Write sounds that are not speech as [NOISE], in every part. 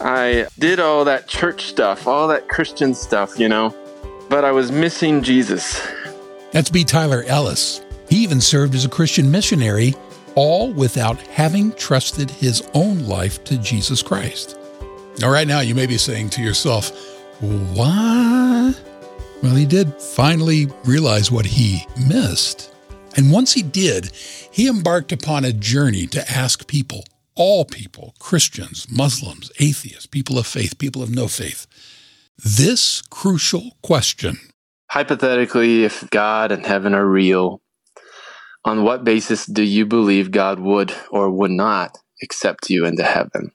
I did all that church stuff, all that Christian stuff, you know, but I was missing Jesus. That's B. Tyler Ellis. He even served as a Christian missionary, all without having trusted his own life to Jesus Christ. Now, right now, you may be saying to yourself, What? Well, he did finally realize what he missed. And once he did, he embarked upon a journey to ask people, all people, Christians, Muslims, atheists, people of faith, people of no faith, this crucial question. Hypothetically, if God and heaven are real, on what basis do you believe God would or would not accept you into heaven?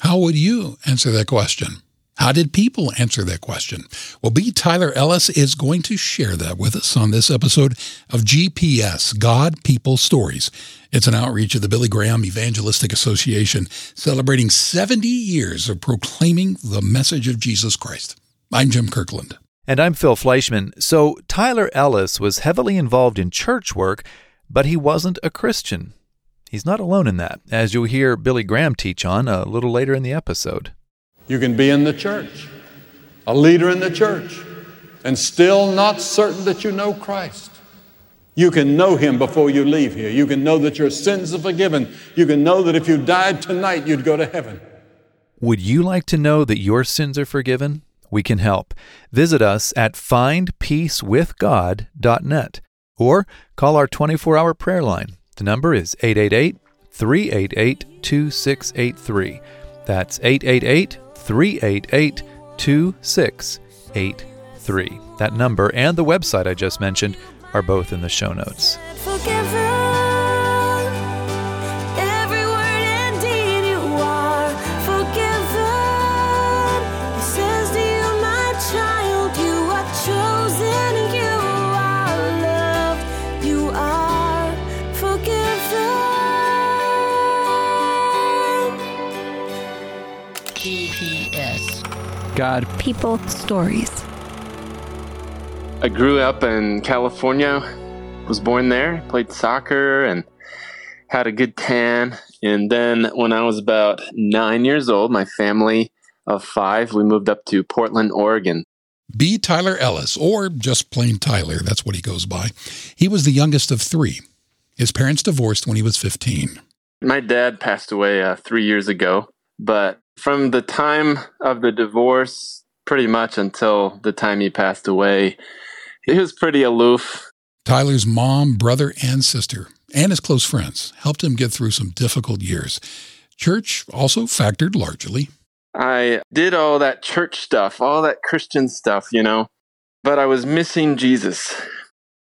How would you answer that question? How did people answer that question? Well, B. Tyler Ellis is going to share that with us on this episode of GPS God People Stories. It's an outreach of the Billy Graham Evangelistic Association celebrating 70 years of proclaiming the message of Jesus Christ. I'm Jim Kirkland. And I'm Phil Fleischman. So, Tyler Ellis was heavily involved in church work, but he wasn't a Christian. He's not alone in that, as you'll hear Billy Graham teach on a little later in the episode. You can be in the church, a leader in the church, and still not certain that you know Christ. You can know Him before you leave here. You can know that your sins are forgiven. You can know that if you died tonight, you'd go to heaven. Would you like to know that your sins are forgiven? We can help. Visit us at findpeacewithgod.net or call our 24 hour prayer line. The number is 888 388 2683. That's 888 388 2683. That number and the website I just mentioned are both in the show notes. God. People stories. I grew up in California, was born there, played soccer, and had a good tan. And then when I was about nine years old, my family of five, we moved up to Portland, Oregon. B. Tyler Ellis, or just plain Tyler, that's what he goes by. He was the youngest of three. His parents divorced when he was 15. My dad passed away uh, three years ago, but from the time of the divorce, pretty much until the time he passed away, he was pretty aloof. Tyler's mom, brother, and sister, and his close friends helped him get through some difficult years. Church also factored largely. I did all that church stuff, all that Christian stuff, you know, but I was missing Jesus.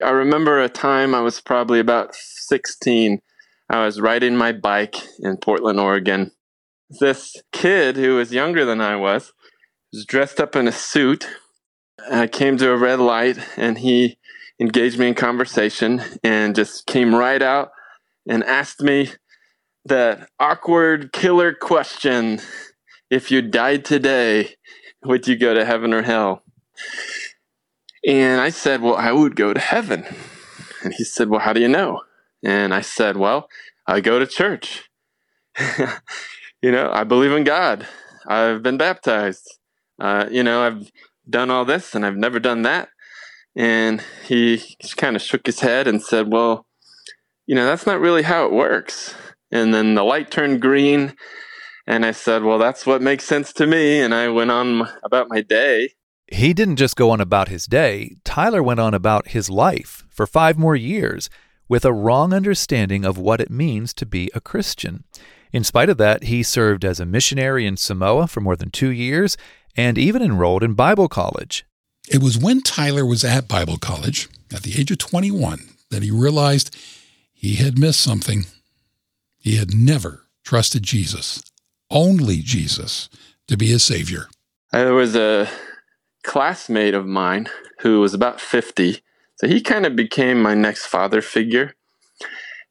I remember a time I was probably about 16. I was riding my bike in Portland, Oregon, this kid who was younger than I was was dressed up in a suit. I came to a red light and he engaged me in conversation and just came right out and asked me that awkward killer question if you died today, would you go to heaven or hell? And I said, Well, I would go to heaven. And he said, Well, how do you know? And I said, Well, I go to church. [LAUGHS] you know, I believe in God. I've been baptized. Uh, you know, I've done all this and I've never done that. And he kind of shook his head and said, Well, you know, that's not really how it works. And then the light turned green. And I said, Well, that's what makes sense to me. And I went on about my day. He didn't just go on about his day, Tyler went on about his life for five more years with a wrong understanding of what it means to be a Christian. In spite of that, he served as a missionary in Samoa for more than two years and even enrolled in Bible college. It was when Tyler was at Bible college, at the age of 21, that he realized he had missed something. He had never trusted Jesus, only Jesus, to be his Savior. Uh, there was a classmate of mine who was about 50. So he kind of became my next father figure.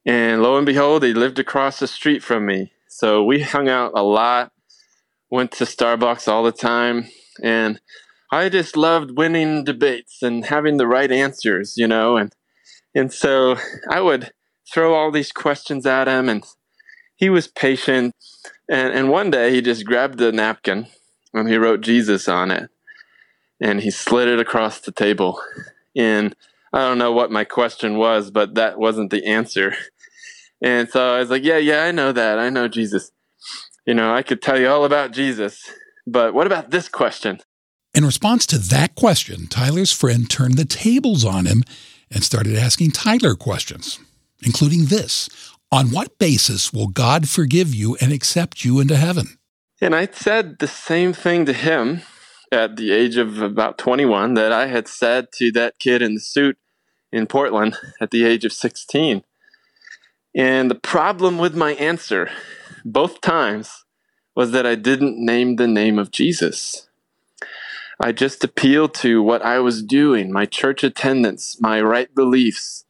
And lo and behold, he lived across the street from me. So we hung out a lot, went to Starbucks all the time, and I just loved winning debates and having the right answers, you know, and and so I would throw all these questions at him and he was patient. And, and one day he just grabbed the napkin and he wrote Jesus on it and he slid it across the table. And I don't know what my question was, but that wasn't the answer. And so I was like, yeah, yeah, I know that. I know Jesus. You know, I could tell you all about Jesus, but what about this question? In response to that question, Tyler's friend turned the tables on him and started asking Tyler questions, including this On what basis will God forgive you and accept you into heaven? And I said the same thing to him at the age of about 21 that I had said to that kid in the suit in Portland at the age of 16. And the problem with my answer, both times, was that I didn't name the name of Jesus. I just appealed to what I was doing, my church attendance, my right beliefs,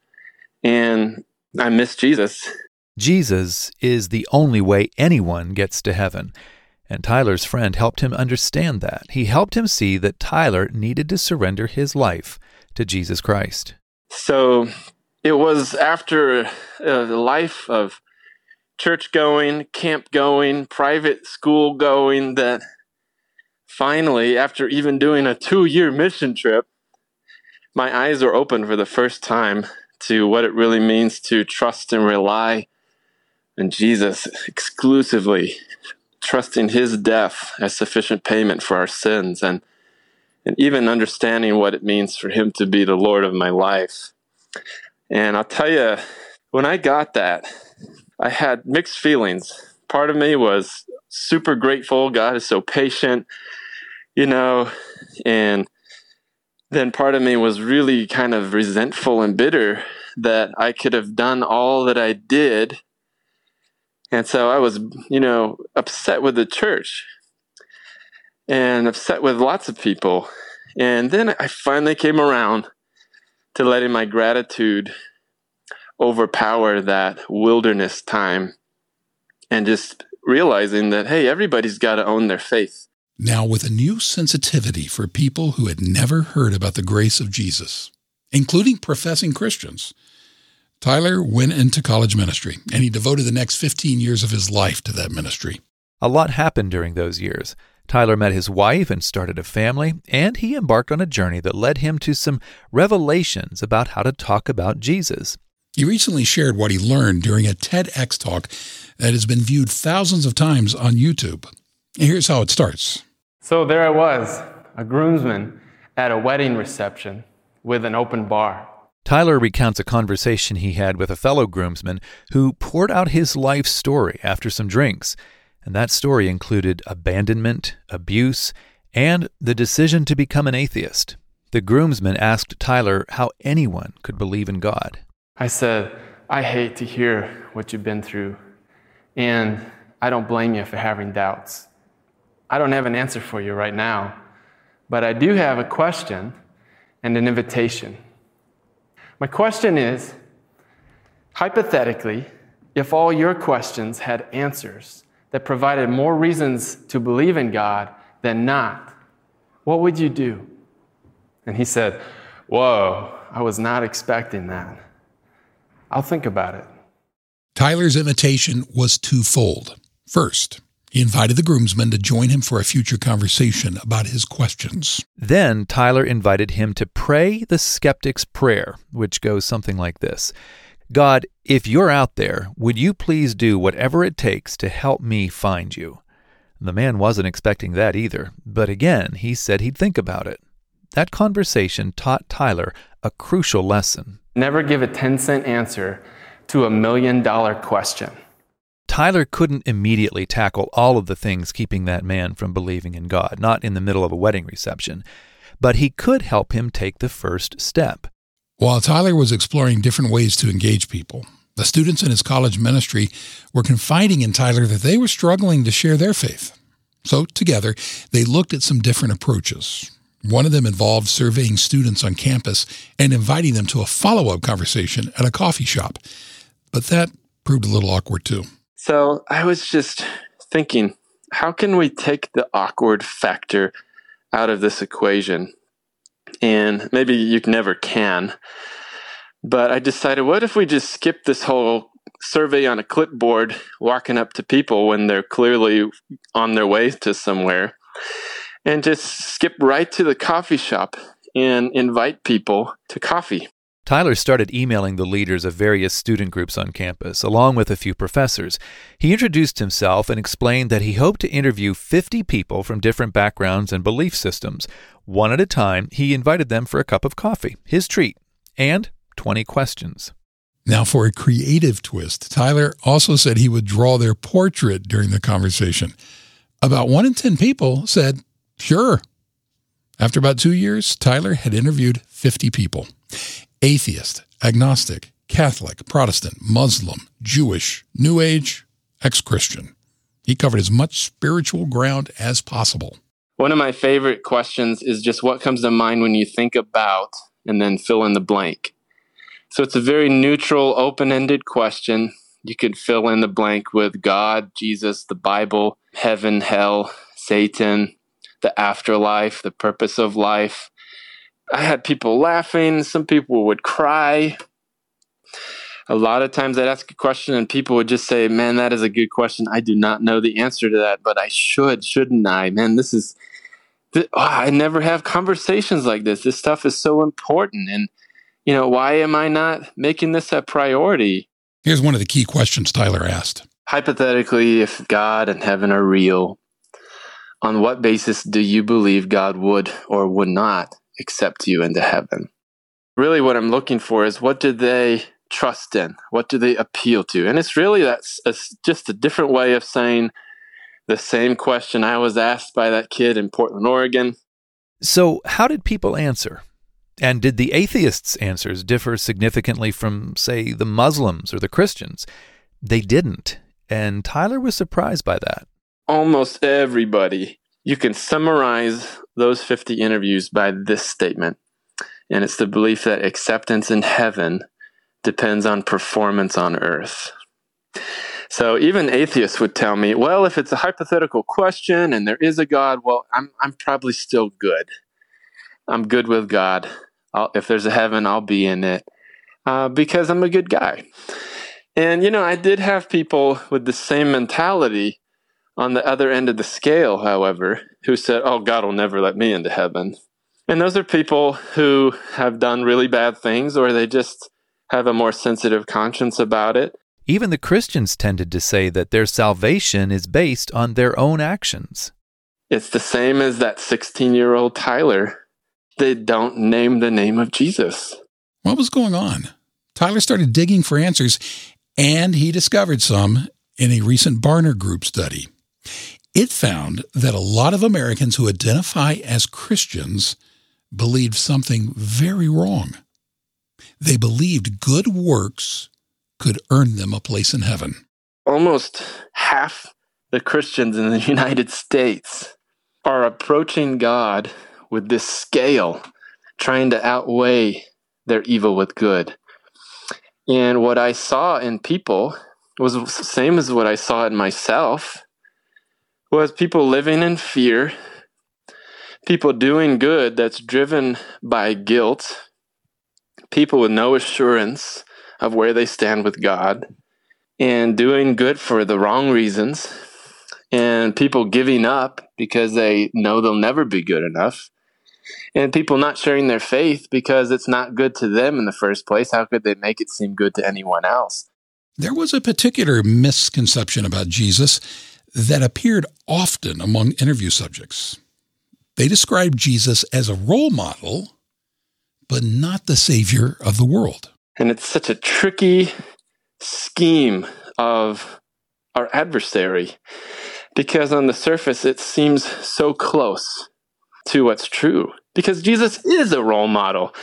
and I missed Jesus. Jesus is the only way anyone gets to heaven. And Tyler's friend helped him understand that. He helped him see that Tyler needed to surrender his life to Jesus Christ. So it was after uh, a life of church going, camp going, private school going that finally, after even doing a two year mission trip, my eyes were open for the first time to what it really means to trust and rely on Jesus exclusively trusting his death as sufficient payment for our sins and and even understanding what it means for him to be the Lord of my life. And I'll tell you, when I got that, I had mixed feelings. Part of me was super grateful. God is so patient, you know, and then part of me was really kind of resentful and bitter that I could have done all that I did and so I was, you know, upset with the church and upset with lots of people. And then I finally came around to letting my gratitude overpower that wilderness time and just realizing that, hey, everybody's got to own their faith. Now, with a new sensitivity for people who had never heard about the grace of Jesus, including professing Christians, Tyler went into college ministry, and he devoted the next 15 years of his life to that ministry. A lot happened during those years. Tyler met his wife and started a family, and he embarked on a journey that led him to some revelations about how to talk about Jesus. He recently shared what he learned during a TEDx talk that has been viewed thousands of times on YouTube. Here's how it starts. So there I was, a groomsman at a wedding reception with an open bar. Tyler recounts a conversation he had with a fellow groomsman who poured out his life story after some drinks, and that story included abandonment, abuse, and the decision to become an atheist. The groomsman asked Tyler how anyone could believe in God. I said, I hate to hear what you've been through, and I don't blame you for having doubts. I don't have an answer for you right now, but I do have a question and an invitation. My question is hypothetically, if all your questions had answers that provided more reasons to believe in God than not, what would you do? And he said, Whoa, I was not expecting that. I'll think about it. Tyler's invitation was twofold. First, he invited the groomsmen to join him for a future conversation about his questions. Then Tyler invited him to pray the skeptic's prayer, which goes something like this God, if you're out there, would you please do whatever it takes to help me find you? The man wasn't expecting that either, but again, he said he'd think about it. That conversation taught Tyler a crucial lesson. Never give a 10 cent answer to a million dollar question. Tyler couldn't immediately tackle all of the things keeping that man from believing in God, not in the middle of a wedding reception, but he could help him take the first step. While Tyler was exploring different ways to engage people, the students in his college ministry were confiding in Tyler that they were struggling to share their faith. So, together, they looked at some different approaches. One of them involved surveying students on campus and inviting them to a follow up conversation at a coffee shop. But that proved a little awkward too. So I was just thinking, how can we take the awkward factor out of this equation? And maybe you never can. But I decided, what if we just skip this whole survey on a clipboard walking up to people when they're clearly on their way to somewhere and just skip right to the coffee shop and invite people to coffee. Tyler started emailing the leaders of various student groups on campus, along with a few professors. He introduced himself and explained that he hoped to interview 50 people from different backgrounds and belief systems. One at a time, he invited them for a cup of coffee, his treat, and 20 questions. Now, for a creative twist, Tyler also said he would draw their portrait during the conversation. About one in 10 people said, sure. After about two years, Tyler had interviewed 50 people atheist, agnostic, Catholic, Protestant, Muslim, Jewish, New Age, ex Christian. He covered as much spiritual ground as possible. One of my favorite questions is just what comes to mind when you think about and then fill in the blank. So it's a very neutral, open ended question. You could fill in the blank with God, Jesus, the Bible, heaven, hell, Satan, the afterlife, the purpose of life. I had people laughing. Some people would cry. A lot of times I'd ask a question and people would just say, Man, that is a good question. I do not know the answer to that, but I should, shouldn't I? Man, this is, th- oh, I never have conversations like this. This stuff is so important. And, you know, why am I not making this a priority? Here's one of the key questions Tyler asked. Hypothetically, if God and heaven are real, on what basis do you believe God would or would not accept you into heaven. Really, what I'm looking for is what do they trust in? What do they appeal to? And it's really that's just a different way of saying the same question I was asked by that kid in Portland, Oregon. So, how did people answer? And did the atheists' answers differ significantly from, say, the Muslims or the Christians? They didn't. And Tyler was surprised by that. Almost everybody. You can summarize those 50 interviews by this statement. And it's the belief that acceptance in heaven depends on performance on earth. So even atheists would tell me, well, if it's a hypothetical question and there is a God, well, I'm, I'm probably still good. I'm good with God. I'll, if there's a heaven, I'll be in it uh, because I'm a good guy. And, you know, I did have people with the same mentality on the other end of the scale, however, who said, Oh, God will never let me into heaven. And those are people who have done really bad things or they just have a more sensitive conscience about it. Even the Christians tended to say that their salvation is based on their own actions. It's the same as that 16 year old Tyler. They don't name the name of Jesus. What was going on? Tyler started digging for answers, and he discovered some in a recent Barna Group study. It found that a lot of Americans who identify as Christians believed something very wrong. They believed good works could earn them a place in heaven. Almost half the Christians in the [LAUGHS] United States are approaching God with this scale, trying to outweigh their evil with good. And what I saw in people was the same as what I saw in myself was people living in fear, people doing good that's driven by guilt, people with no assurance of where they stand with God, and doing good for the wrong reasons, and people giving up because they know they'll never be good enough. And people not sharing their faith because it's not good to them in the first place. How could they make it seem good to anyone else? There was a particular misconception about Jesus that appeared often among interview subjects. They described Jesus as a role model, but not the Savior of the world. And it's such a tricky scheme of our adversary because on the surface it seems so close to what's true because Jesus is a role model.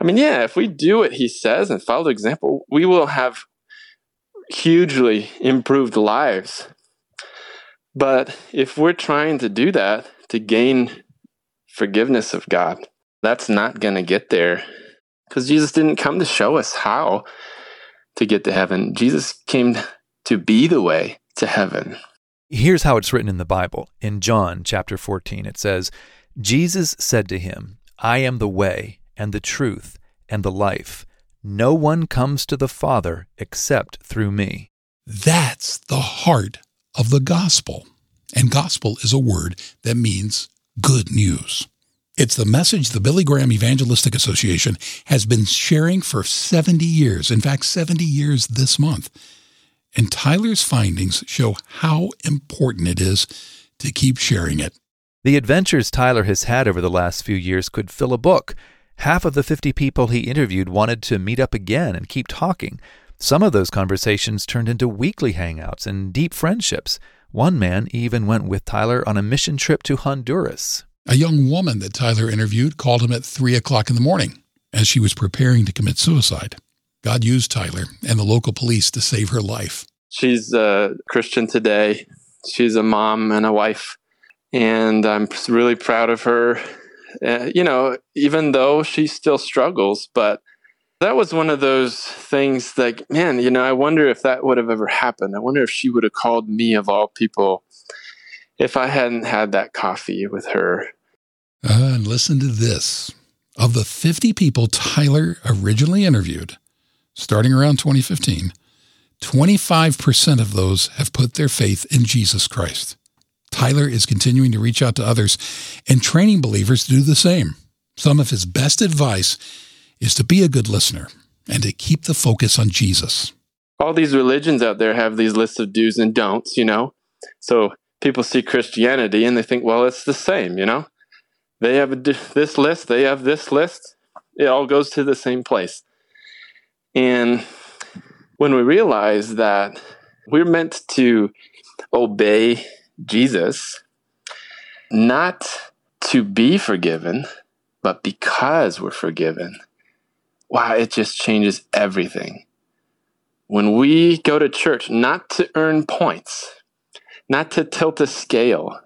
I mean, yeah, if we do what he says and follow the example, we will have hugely improved lives. But if we're trying to do that to gain forgiveness of God, that's not going to get there because Jesus didn't come to show us how to get to heaven. Jesus came to be the way to heaven. Here's how it's written in the Bible. In John chapter 14, it says, Jesus said to him, I am the way and the truth and the life. No one comes to the Father except through me. That's the heart of the gospel. And gospel is a word that means good news. It's the message the Billy Graham Evangelistic Association has been sharing for 70 years. In fact, 70 years this month. And Tyler's findings show how important it is to keep sharing it. The adventures Tyler has had over the last few years could fill a book. Half of the 50 people he interviewed wanted to meet up again and keep talking. Some of those conversations turned into weekly hangouts and deep friendships. One man even went with Tyler on a mission trip to Honduras. A young woman that Tyler interviewed called him at 3 o'clock in the morning as she was preparing to commit suicide. God used Tyler and the local police to save her life. She's a Christian today. She's a mom and a wife. And I'm really proud of her. Uh, you know, even though she still struggles, but that was one of those things that, man, you know, I wonder if that would have ever happened. I wonder if she would have called me, of all people, if I hadn't had that coffee with her. Uh, and listen to this. Of the 50 people Tyler originally interviewed, starting around 2015, 25% of those have put their faith in Jesus Christ. Tyler is continuing to reach out to others and training believers to do the same. Some of his best advice is to be a good listener and to keep the focus on Jesus. All these religions out there have these lists of do's and don'ts, you know? So people see Christianity and they think, well, it's the same, you know? They have this list, they have this list. It all goes to the same place. And when we realize that we're meant to obey Jesus, not to be forgiven, but because we're forgiven, wow, it just changes everything. When we go to church, not to earn points, not to tilt a scale,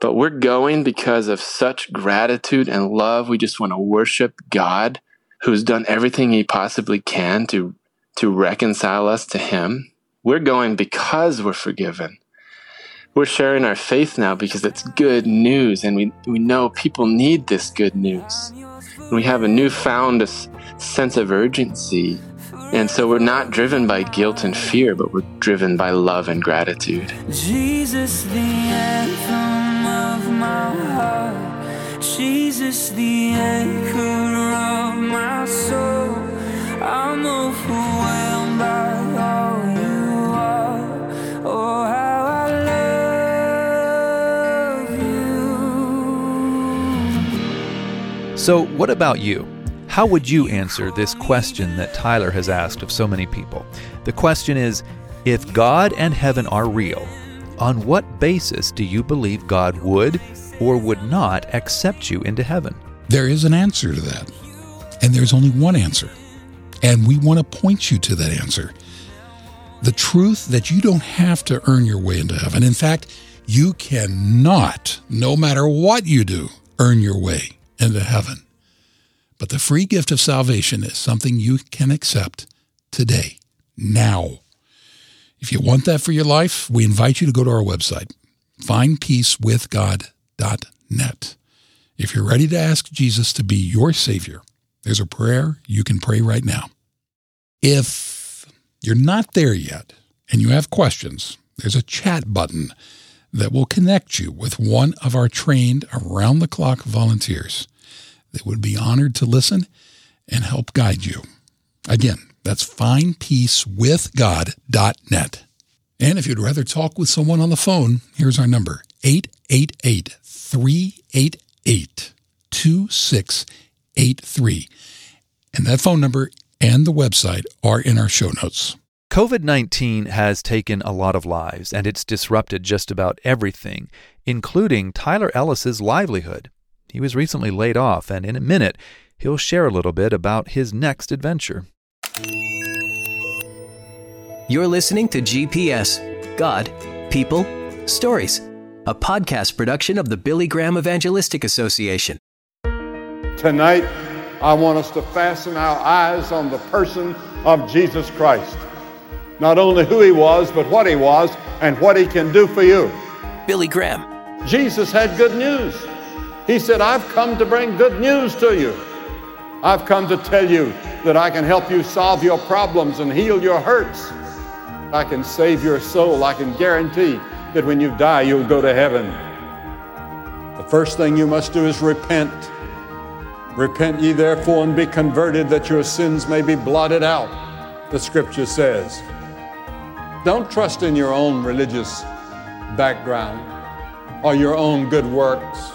but we're going because of such gratitude and love. We just want to worship God who's done everything he possibly can to to reconcile us to Him. We're going because we're forgiven. We're sharing our faith now because it's good news, and we, we know people need this good news. We have a newfound sense of urgency. And so we're not driven by guilt and fear, but we're driven by love and gratitude. Jesus, the anthem of my heart. Jesus, the anchor of my soul. I'm overwhelmed by all you are. Oh, how I love you. So, what about you? How would you answer this question that Tyler has asked of so many people? The question is if God and heaven are real, on what basis do you believe God would or would not accept you into heaven? There is an answer to that. And there's only one answer. And we want to point you to that answer. The truth that you don't have to earn your way into heaven. In fact, you cannot, no matter what you do, earn your way into heaven. But the free gift of salvation is something you can accept today, now. If you want that for your life, we invite you to go to our website, findpeacewithgod.net. If you're ready to ask Jesus to be your Savior, there's a prayer you can pray right now. If you're not there yet and you have questions, there's a chat button that will connect you with one of our trained around the clock volunteers that would be honored to listen and help guide you. Again, that's findpeacewithgod.net. And if you'd rather talk with someone on the phone, here's our number 888 388 2683. And that phone number and the website are in our show notes. COVID 19 has taken a lot of lives and it's disrupted just about everything, including Tyler Ellis's livelihood. He was recently laid off, and in a minute, he'll share a little bit about his next adventure. You're listening to GPS God, People, Stories, a podcast production of the Billy Graham Evangelistic Association. Tonight, I want us to fasten our eyes on the person of Jesus Christ. Not only who he was, but what he was and what he can do for you. Billy Graham. Jesus had good news. He said, I've come to bring good news to you. I've come to tell you that I can help you solve your problems and heal your hurts. I can save your soul. I can guarantee that when you die, you'll go to heaven. The first thing you must do is repent. Repent ye therefore and be converted that your sins may be blotted out, the scripture says. Don't trust in your own religious background or your own good works.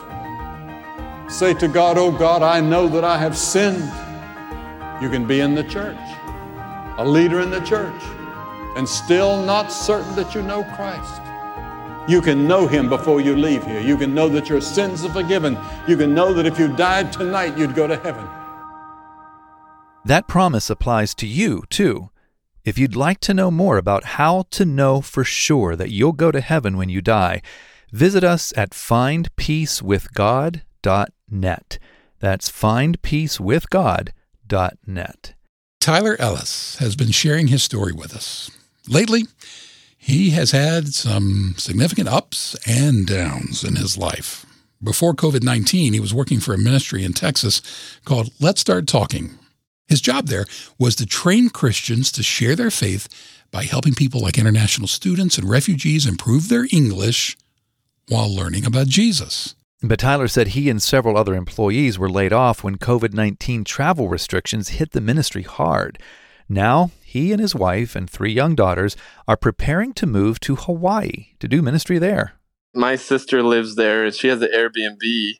Say to God, Oh God, I know that I have sinned. You can be in the church, a leader in the church, and still not certain that you know Christ. You can know Him before you leave here. You can know that your sins are forgiven. You can know that if you died tonight, you'd go to heaven. That promise applies to you, too. If you'd like to know more about how to know for sure that you'll go to heaven when you die, visit us at findpeacewithgod.net. That's findpeacewithgod.net. Tyler Ellis has been sharing his story with us. Lately, he has had some significant ups and downs in his life. Before COVID 19, he was working for a ministry in Texas called Let's Start Talking. His job there was to train Christians to share their faith by helping people like international students and refugees improve their English while learning about Jesus. But Tyler said he and several other employees were laid off when COVID 19 travel restrictions hit the ministry hard. Now, he and his wife and three young daughters are preparing to move to Hawaii to do ministry there. My sister lives there and she has an Airbnb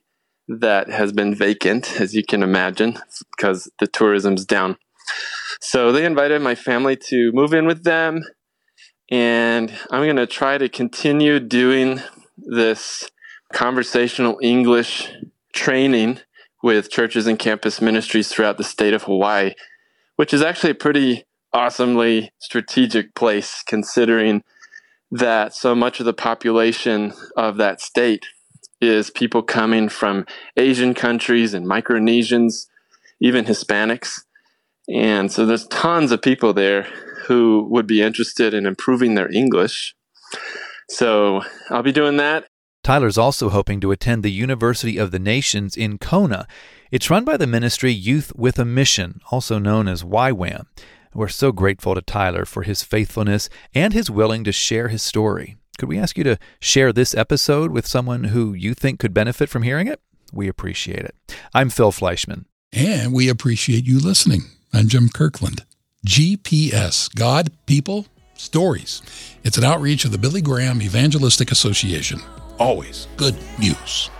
that has been vacant, as you can imagine, because the tourism's down. So they invited my family to move in with them, and I'm going to try to continue doing this conversational English training with churches and campus ministries throughout the state of Hawaii which is actually a pretty awesomely strategic place considering that so much of the population of that state is people coming from Asian countries and Micronesians, even Hispanics. And so there's tons of people there who would be interested in improving their English. So I'll be doing that. Tyler's also hoping to attend the University of the Nations in Kona it's run by the ministry Youth with a Mission, also known as YWAM. We're so grateful to Tyler for his faithfulness and his willing to share his story. Could we ask you to share this episode with someone who you think could benefit from hearing it? We appreciate it. I'm Phil Fleischman. And we appreciate you listening. I'm Jim Kirkland. GPS God, People, Stories. It's an outreach of the Billy Graham Evangelistic Association. Always good news.